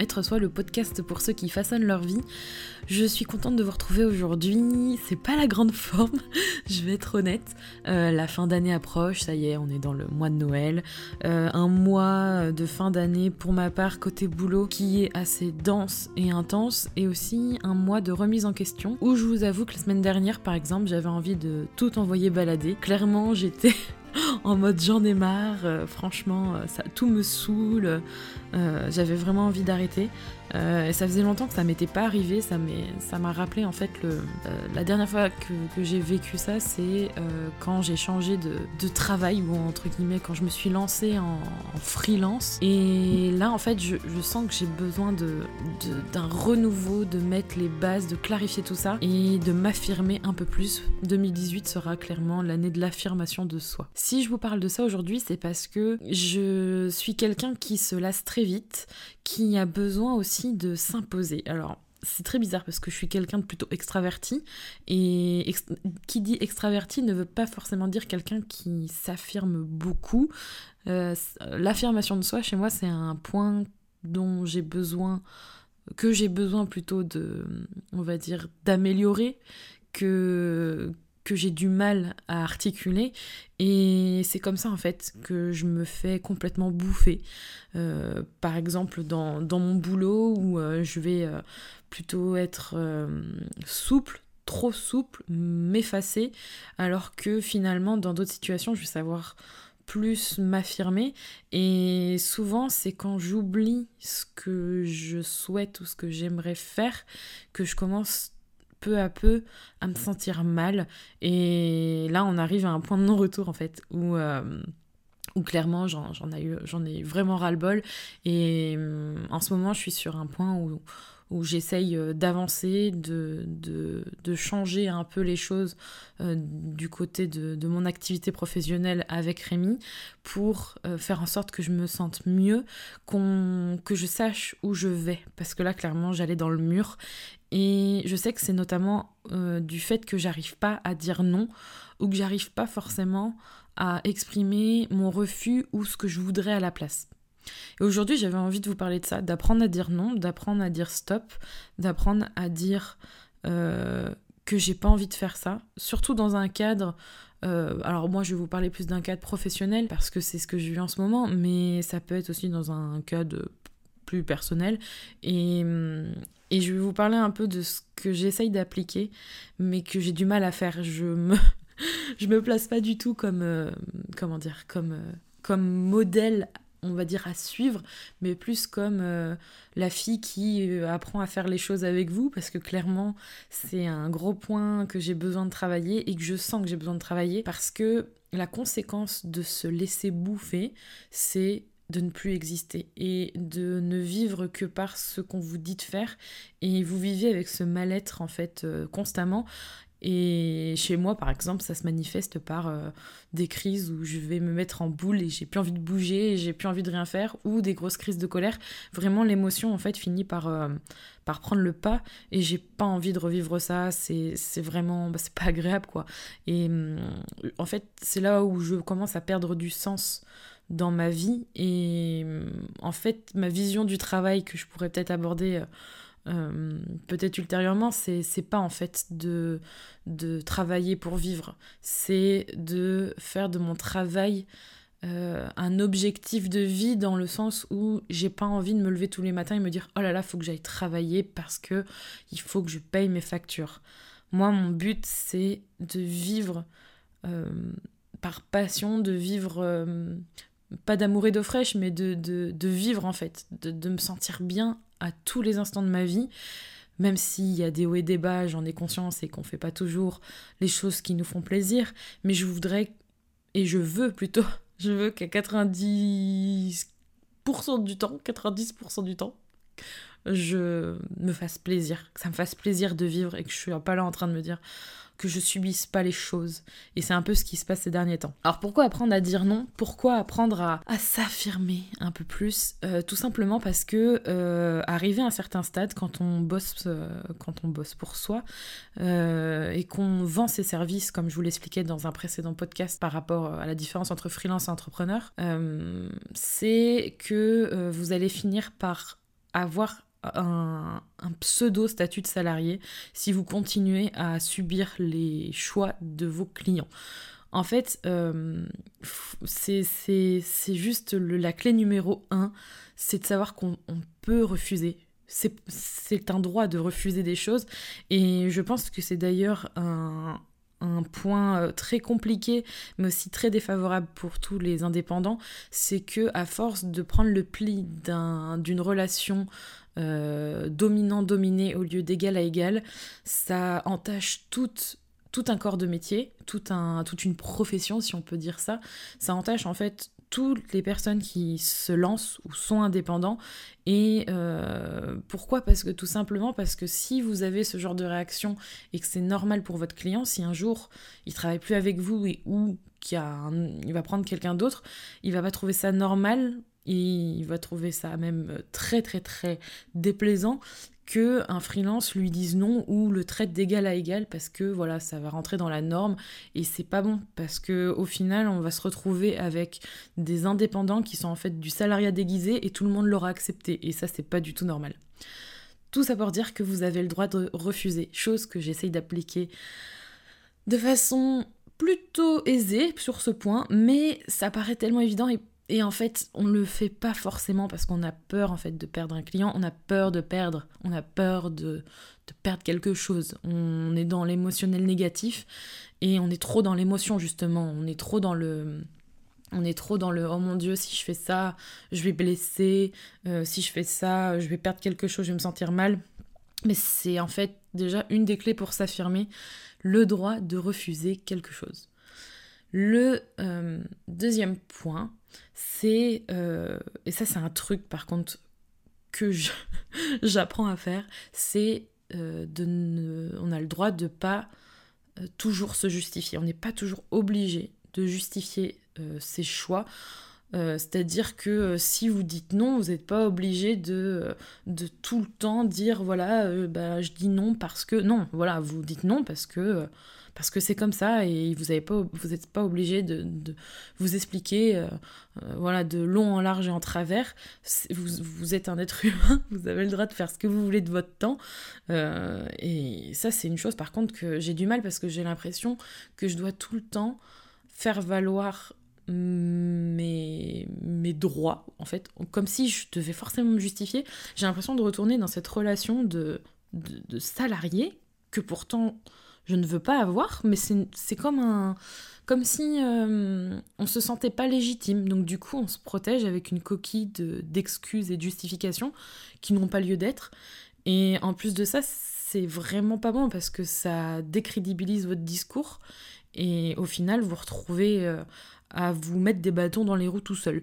Être Soi, le podcast pour ceux qui façonnent leur vie. Je suis contente de vous retrouver aujourd'hui. C'est pas la grande forme, je vais être honnête. Euh, la fin d'année approche, ça y est, on est dans le mois de Noël. Euh, un mois de fin d'année pour ma part côté boulot qui est assez dense et intense. Et aussi un mois de remise en question où je vous avoue que la semaine dernière, par exemple, j'avais envie de tout envoyer balader. Clairement, j'étais en mode j'en ai marre, euh, franchement, ça, tout me saoule, euh, j'avais vraiment envie d'arrêter. et ça faisait longtemps que ça m'était pas arrivé, ça m'a rappelé en fait le, la dernière fois que, j'ai vécu ça, c'est quand j'ai changé de, travail, ou entre guillemets, quand je me suis lancée en, freelance. Et là, en fait, je, sens que j'ai besoin d'un de, d'un renouveau, de mettre les bases, de clarifier tout ça et de m'affirmer un peu plus. 2018 sera clairement l'année de l'affirmation de soi. Si je vous parle de ça aujourd'hui, c'est parce que je suis quelqu'un qui se lasse très vite, qui a besoin aussi de s'imposer. Alors, c'est très bizarre parce que je suis quelqu'un de plutôt extraverti et qui dit extraverti ne veut pas forcément dire quelqu'un qui s'affirme beaucoup. Euh, l'affirmation de soi chez moi c'est un point dont j'ai besoin que j'ai besoin plutôt de on va dire d'améliorer que j'ai du mal à articuler et c'est comme ça en fait que je me fais complètement bouffer. Euh, par exemple dans, mon boulot où euh, je vais euh, plutôt être souple, trop souple, m'effacer, alors que finalement dans d'autres situations je vais savoir plus m'affirmer et souvent c'est quand j'oublie ce que je souhaite ou ce que j'aimerais faire que je commence peu à peu à me sentir mal. Et là, on arrive à un point de non-retour, en fait, où, euh, clairement, j'en ai, eu, ai vraiment ras-le-bol. Et euh, en ce moment, je suis sur un point où où j'essaye euh, d'avancer, de, changer un peu les choses euh, du côté de, mon activité professionnelle avec Rémi pour euh, faire en sorte que je me sente mieux, que je sache où je vais. Parce que là, clairement, j'allais dans le mur. Et je sais que c'est notamment du fait que j'arrive pas à dire non ou que j'arrive pas forcément à exprimer mon refus ou ce que je voudrais à la place. Et aujourd'hui, j'avais envie de vous parler de ça, d'apprendre à dire non, d'apprendre à dire stop, d'apprendre à dire euh, que j'ai pas envie de faire ça, surtout dans un cadre. Euh, alors moi, je vais vous parler plus d'un cadre professionnel parce que c'est ce que je vis en ce moment, mais ça peut être aussi dans un cadre plus personnel. Et, et je vais vous parler un peu de ce que j'essaye d'appliquer, mais que j'ai du mal à faire. Je me, je me place pas du tout comme, euh, comment dire, comme, comme modèle on va dire, à suivre, mais plus comme euh, la fille qui euh, apprend à faire les choses avec vous, parce que clairement, c'est un gros point que j'ai besoin de travailler et que je sens que j'ai besoin de travailler, parce que la conséquence de se laisser bouffer, c'est de ne plus exister et de ne vivre que par ce qu'on vous dit de faire. Et vous vivez avec ce mal-être en fait euh, constamment et chez moi, par exemple, ça se manifeste par euh, des crises où je vais me mettre en boule et j'ai plus envie de bouger, et j'ai plus envie de rien faire, ou des grosses crises de colère. Vraiment, l'émotion, en fait, finit par, euh, par prendre le pas et j'ai pas envie de revivre ça. C'est vraiment, bah, c'est pas agréable, quoi. Et mm, en fait, c'est là où je commence à perdre du sens dans ma vie. Et mm, en fait, ma vision du travail que je pourrais peut-être aborder euh, peut-être ultérieurement, c'est pas en fait de, de travailler pour vivre, c'est de faire de mon travail euh, un objectif de vie dans le sens où j'ai pas envie de me lever tous les matins et me dire oh là là, faut que j'aille travailler parce que il faut que je paye mes factures. Moi, mon but, c'est de vivre euh, par passion, de vivre pas d'amour et d'eau fraîche, mais de, vivre en fait, de, de, me sentir bien à tous les instants de ma vie, même s'il y a des hauts et des bas, j'en ai conscience et qu'on fait pas toujours les choses qui nous font plaisir, mais je voudrais, et je veux plutôt, je veux qu'à 90% du temps, 90% du temps, je me fasse plaisir, que ça me fasse plaisir de vivre et que je suis pas là en train de me dire que je subisse pas les choses. Et c'est un peu ce qui se passe ces derniers temps. Alors pourquoi apprendre à dire non? Pourquoi apprendre à, s'affirmer un peu plus? Euh, Tout simplement parce que euh, arriver à un certain stade, quand on bosse, euh, quand on bosse pour soi et qu'on vend ses services, comme je vous l'expliquais dans un précédent podcast par rapport à la différence entre freelance et entrepreneur, c'est que vous allez finir par avoir un, pseudo statut de salarié si vous continuez à subir les choix de vos clients. En fait, euh, c'est juste la clé numéro un, c'est de savoir qu'on peut refuser. C'est un droit de refuser des choses et je pense que c'est d'ailleurs un, un point euh, très compliqué, mais aussi très défavorable pour tous les indépendants, c'est que à force de prendre le pli d'une relation euh, dominant-dominé au lieu d'égal à égal, ça entache tout un corps de métier, tout un, toute une profession, si on peut dire ça. Ça entache en fait toutes les personnes qui se lancent ou sont indépendants. Et euh, pourquoi? Parce que tout simplement parce que si vous avez ce genre de réaction et que c'est normal pour votre client, si un jour il travaille plus avec vous ou qu'il il va prendre quelqu'un d'autre, il va pas trouver ça normal. Il va trouver ça même très très très déplaisant que un freelance lui dise non ou le traite d'égal à égal parce que voilà ça va rentrer dans la norme et c'est pas bon parce que au final on va se retrouver avec des indépendants qui sont en fait du salariat déguisé et tout le monde l'aura accepté et ça c'est pas du tout normal. Tout ça pour dire que vous avez le droit de refuser, chose que j'essaye d'appliquer de façon plutôt aisée sur ce point, mais ça paraît tellement évident et et en fait, on ne le fait pas forcément parce qu'on a peur en fait de perdre un client, on a peur de perdre, on a peur de, perdre quelque chose. On est dans l'émotionnel négatif et on est trop dans l'émotion justement, on est trop dans le on est trop dans le oh mon dieu si je fais ça je vais blesser. Euh, si je fais ça je vais perdre quelque chose je vais me sentir mal. Mais c'est en fait déjà une des clés pour s'affirmer le droit de refuser quelque chose le euh, deuxième point c'est euh, et ça c'est un truc par contre que j'apprends à faire, c'est euh, de on a le droit de pas toujours se justifier. On n'est pas toujours obligé de justifier ses choix. C'est-à-dire que si vous dites non, vous n'êtes pas obligé de, de tout le temps dire voilà, bah, je dis non parce que. Non, voilà, vous dites non parce que parce que c'est comme ça et vous n'êtes pas, obligé de, vous expliquer euh, euh, voilà, de long en large et en travers. Vous, êtes un être humain, vous avez le droit de faire ce que vous voulez de votre temps. Euh, et ça, c'est une chose par contre que j'ai du mal parce que j'ai l'impression que je dois tout le temps faire valoir mes, droits, en fait, comme si je devais forcément me justifier. J'ai l'impression de retourner dans cette relation de salarié que pourtant je ne veux pas avoir, mais c'est comme un comme si euh, on se sentait pas légitime. Donc du coup, on se protège avec une coquille d'excuses et de justifications qui n'ont pas lieu d'être. Et en plus de ça, c'est vraiment pas bon parce que ça décrédibilise votre discours et au final, vous retrouvez euh, à vous mettre des bâtons dans les roues tout seul.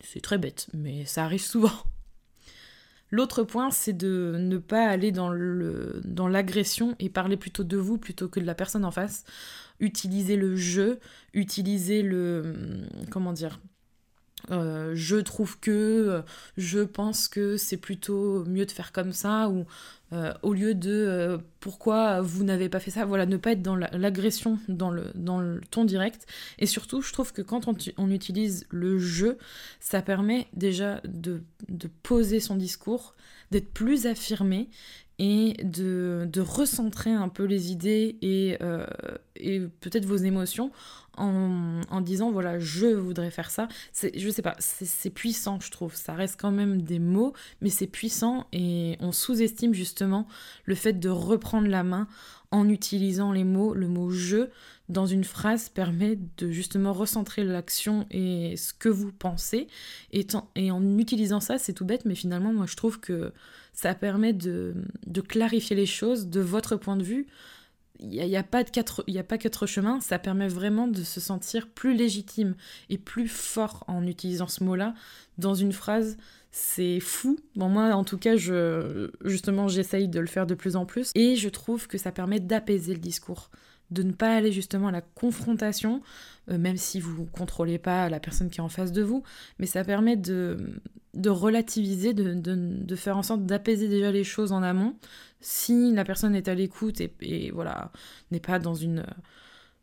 C'est très bête, mais ça arrive souvent. L'autre point, c'est de ne pas aller dans l'agression et parler plutôt de vous plutôt que de la personne en face. Utiliser le jeu, utiliser le comment dire euh, je trouve que, euh, je pense que c'est plutôt mieux de faire comme ça, ou euh, au lieu de pourquoi vous n'avez pas fait ça, voilà, ne pas être dans l'agression, dans, le, dans le ton direct. Et surtout, je trouve que quand on, utilise le jeu, ça permet déjà de, de poser son discours, d'être plus affirmé et de, de, recentrer un peu les idées et, et peut-être vos émotions en, disant voilà, je voudrais faire ça. Je sais pas, c'est puissant, je trouve. Ça reste quand même des mots, mais c'est puissant et on sous-estime justement le fait de reprendre la main en utilisant les mots. Le mot je dans une phrase permet de justement recentrer l'action et ce que vous pensez. Et, en utilisant ça, c'est tout bête, mais finalement, moi je trouve que ça permet de, clarifier les choses de votre point de vue il n'y a, pas de quatre, y a pas quatre chemins, ça permet vraiment de se sentir plus légitime et plus fort en utilisant ce mot-là dans une phrase. C'est fou. Bon, moi, en tout cas, je, justement, j'essaye de le faire de plus en plus. Et je trouve que ça permet d'apaiser le discours de ne pas aller justement à la confrontation, euh, même si vous ne contrôlez pas la personne qui est en face de vous, mais ça permet de, relativiser, de, faire en sorte d'apaiser déjà les choses en amont. Si la personne est à l'écoute et, et, voilà, n'est pas dans une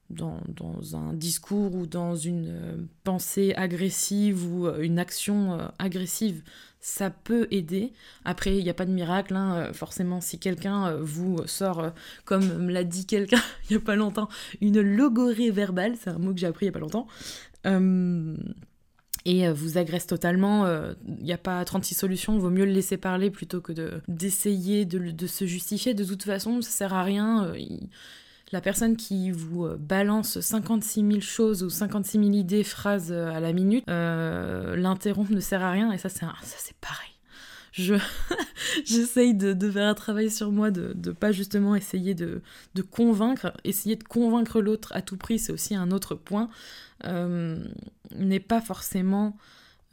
dans, un discours ou dans une euh, pensée agressive ou euh, une action euh, agressive, ça peut aider. Après, il n'y a pas de miracle, hein, forcément, si quelqu'un vous sort, comme me l'a dit quelqu'un il n'y a pas longtemps, une logorée verbale, c'est un mot que j'ai appris il n'y a pas longtemps, et vous agresse totalement, il n'y a pas 36 solutions, il vaut mieux le laisser parler plutôt que d'essayer de, de, se justifier. De toute façon, ça sert à rien. La personne qui vous euh, balance 56 000 choses ou 56 000 idées, phrases euh, à la minute, euh, l'interrompre ne sert à rien et ça c'est, pareil. Je, j'essaye de, faire un travail sur moi, de pas justement essayer de, de, convaincre. Essayer de convaincre l'autre à tout prix, c'est aussi un autre point. n'est pas forcément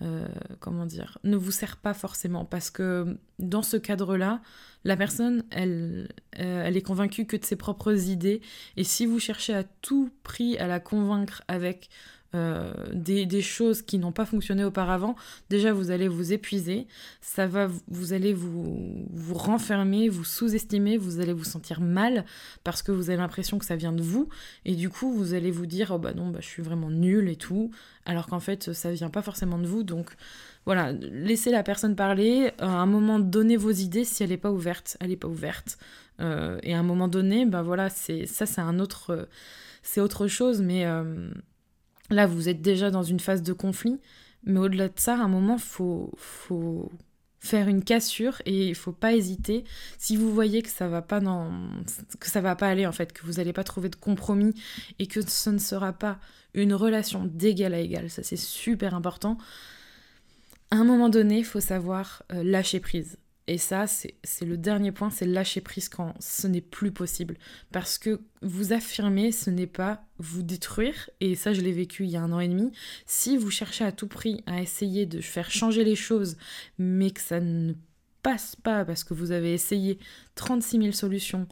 euh, comment dire, ne vous sert pas forcément. Parce que dans ce cadre-là, la personne, elle, euh, elle est convaincue que de ses propres idées. Et si vous cherchez à tout prix à la convaincre avec euh, des, choses qui n'ont pas fonctionné auparavant, déjà vous allez vous épuiser, ça va, vous allez vous, vous renfermer, vous sous-estimer, vous allez vous sentir mal parce que vous avez l'impression que ça vient de vous. Et du coup vous allez vous dire oh bah non bah je suis vraiment nul et tout, alors qu'en fait ça vient pas forcément de vous. Donc voilà, laissez la personne parler, à un moment donné vos idées, si elle n'est pas ouverte, elle n'est pas ouverte. Euh, et à un moment donné, ben voilà, c'est ça c'est un autre, c'est autre chose, mais euh, Là, vous êtes déjà dans une phase de conflit, mais au-delà de ça, à un moment, faut, faut faire une cassure et il faut pas hésiter. Si vous voyez que ça va pas dans, que ça va pas aller en fait, que vous n'allez pas trouver de compromis et que ce ne sera pas une relation d'égal à égal, ça c'est super important. À un moment donné, il faut savoir euh, lâcher prise. Et ça, c'est le dernier point, c'est lâcher prise quand ce n'est plus possible. Parce que vous affirmer, ce n'est pas vous détruire, et ça je l'ai vécu il y a un an et demi. Si vous cherchez à tout prix à essayer de faire changer les choses, mais que ça ne passe pas parce que vous avez essayé 36 000 solutions,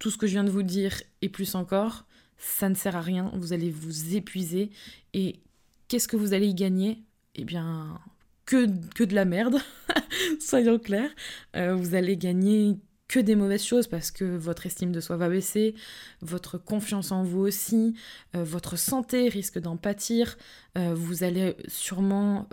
tout ce que je viens de vous dire et plus encore, ça ne sert à rien, vous allez vous épuiser. Et qu'est-ce que vous allez y gagner? Eh bien, que, de la merde, soyons clairs. Euh, vous allez gagner que des mauvaises choses parce que votre estime de soi va baisser, votre confiance en vous aussi, euh, votre santé risque d'en pâtir, euh, vous allez sûrement,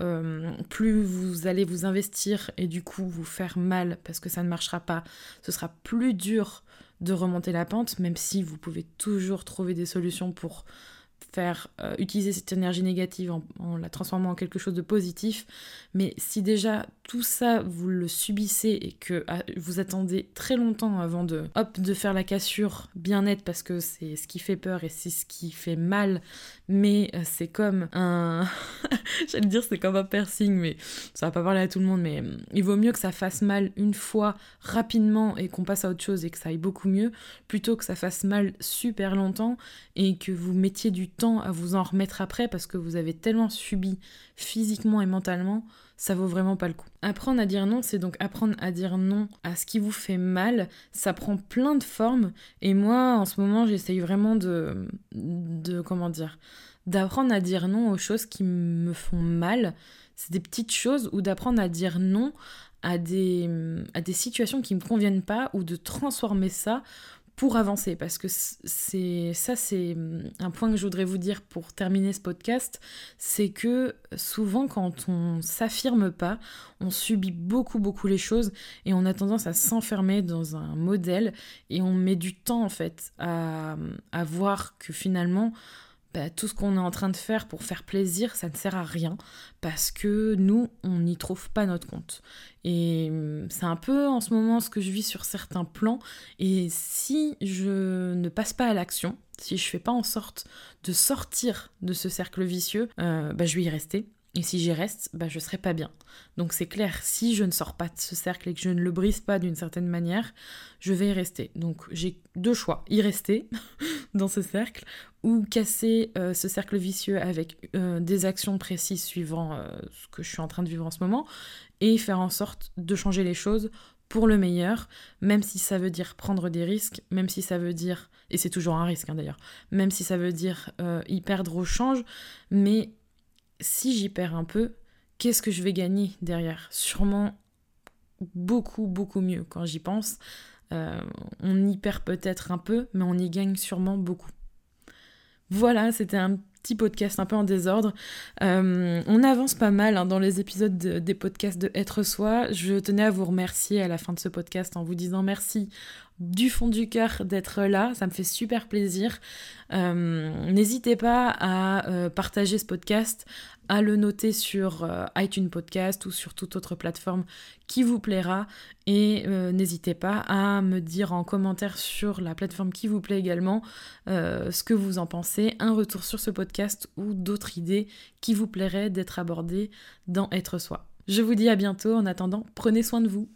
plus vous allez vous investir et du coup vous faire mal parce que ça ne marchera pas, ce sera plus dur de remonter la pente, même si vous pouvez toujours trouver des solutions pour faire euh, utiliser cette énergie négative en, la transformant en quelque chose de positif. Mais si déjà tout ça vous le subissez et que ah, vous attendez très longtemps avant de hop de faire la cassure bien nette parce que c'est ce qui fait peur et c'est ce qui fait mal, mais euh, c'est comme un j'allais dire c'est comme un piercing mais ça va pas parler à tout le monde mais il vaut mieux que ça fasse mal une fois rapidement et qu'on passe à autre chose et que ça aille beaucoup mieux plutôt que ça fasse mal super longtemps et que vous mettiez du temps à vous en remettre après parce que vous avez tellement subi physiquement et mentalement, ça vaut vraiment pas le coup. Apprendre à dire non, c'est donc apprendre à dire non à ce qui vous fait mal. Ça prend plein de formes et moi en ce moment j'essaye vraiment de, de comment dire, d'apprendre à dire non aux choses qui me font mal. C'est des petites choses ou d'apprendre à dire non à des, à des situations qui me conviennent pas ou de transformer ça pour avancer parce que c'est ça c'est hum, un point que je voudrais vous dire pour terminer ce podcast c'est que souvent quand on s'affirme pas on subit beaucoup beaucoup les choses et on a tendance à s'enfermer dans un modèle et on met du temps en fait à, à voir que finalement bah, tout ce qu'on est en train de faire pour faire plaisir, ça ne sert à rien parce que nous, on n'y trouve pas notre compte. Et hum, c'est un peu en ce moment ce que je vis sur certains plans. Et si je ne passe pas à l'action, si je fais pas en sorte de sortir de ce cercle vicieux, euh, bah, je vais y rester. Et si j'y reste, bah, je serai pas bien. Donc c'est clair, si je ne sors pas de ce cercle et que je ne le brise pas d'une certaine manière, je vais y rester. Donc j'ai deux choix, y rester dans ce cercle ou casser euh, ce cercle vicieux avec euh, des actions précises suivant euh, ce que je suis en train de vivre en ce moment et faire en sorte de changer les choses pour le meilleur, même si ça veut dire prendre des risques, même si ça veut dire, et c'est toujours un risque hein, d'ailleurs, même si ça veut dire y perdre au change, mais si j'y perds un peu, qu'est-ce que je vais gagner derrière? Sûrement beaucoup, beaucoup mieux quand j'y pense. Euh, on y perd peut-être un peu, mais on y gagne sûrement beaucoup. Voilà, c'était un petit podcast un peu en désordre. Euh, on avance pas mal hein, dans les épisodes des podcasts de Être Soi. Je tenais à vous remercier à la fin de ce podcast en vous disant merci du fond du cœur d'être là, ça me fait super plaisir. Euh, n'hésitez pas à euh, partager ce podcast, à le noter sur euh, iTunes Podcast ou sur toute autre plateforme qui vous plaira. Et n'hésitez pas à me dire en commentaire sur la plateforme qui vous plaît également ce que vous en pensez, un retour sur ce podcast ou d'autres idées qui vous plairaient d'être abordées dans Être Soi. Je vous dis à bientôt, en attendant, prenez soin de vous.